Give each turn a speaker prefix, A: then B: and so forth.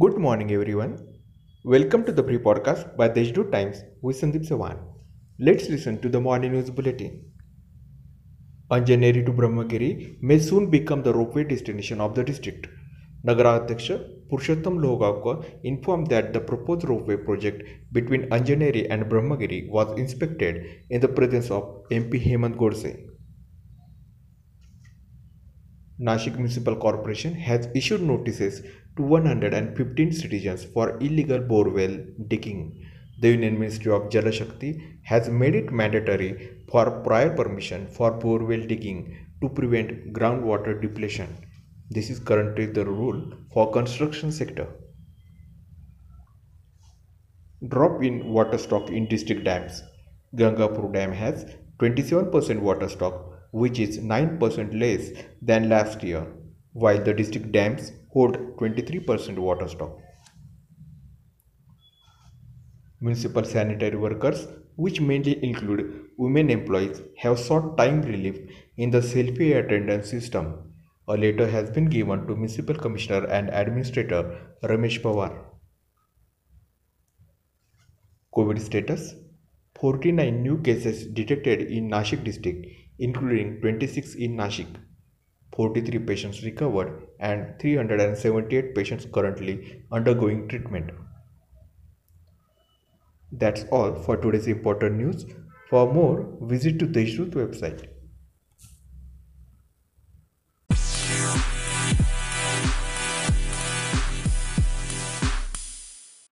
A: Good morning, everyone. Welcome to the pre podcast by Deshdoot Times with Sandeep Sawan. Let's listen to the morning news bulletin. Anjaneri to Brahmagiri may soon become the ropeway destination of the district. Nagaraध्यक्ष Purushottam Logaonkar informed that the proposed ropeway project between Anjaneri and Brahmagiri was inspected in the presence of MP Hemant Godse. Nashik Municipal Corporation has issued notices to 115 citizens for illegal borewell digging. The Union Ministry of Jal Shakti has made it mandatory for prior permission for borewell digging to prevent groundwater depletion. This is currently the rule for construction sector. Drop in water stock in district dams. Gangapur Dam has 27% water stock which is 9% less than last year, while the district dams hold 23% water stock. Municipal sanitary workers, which mainly include women employees, have sought time relief in the selfie attendance system. A letter has been given to Municipal Commissioner and Administrator Ramesh Pawar. COVID status 49 new cases detected in Nashik district including 26 in Nashik. 43 patients recovered and 378 patients currently undergoing treatment. That's all for today's important news. For more, visit to Deshdoot website.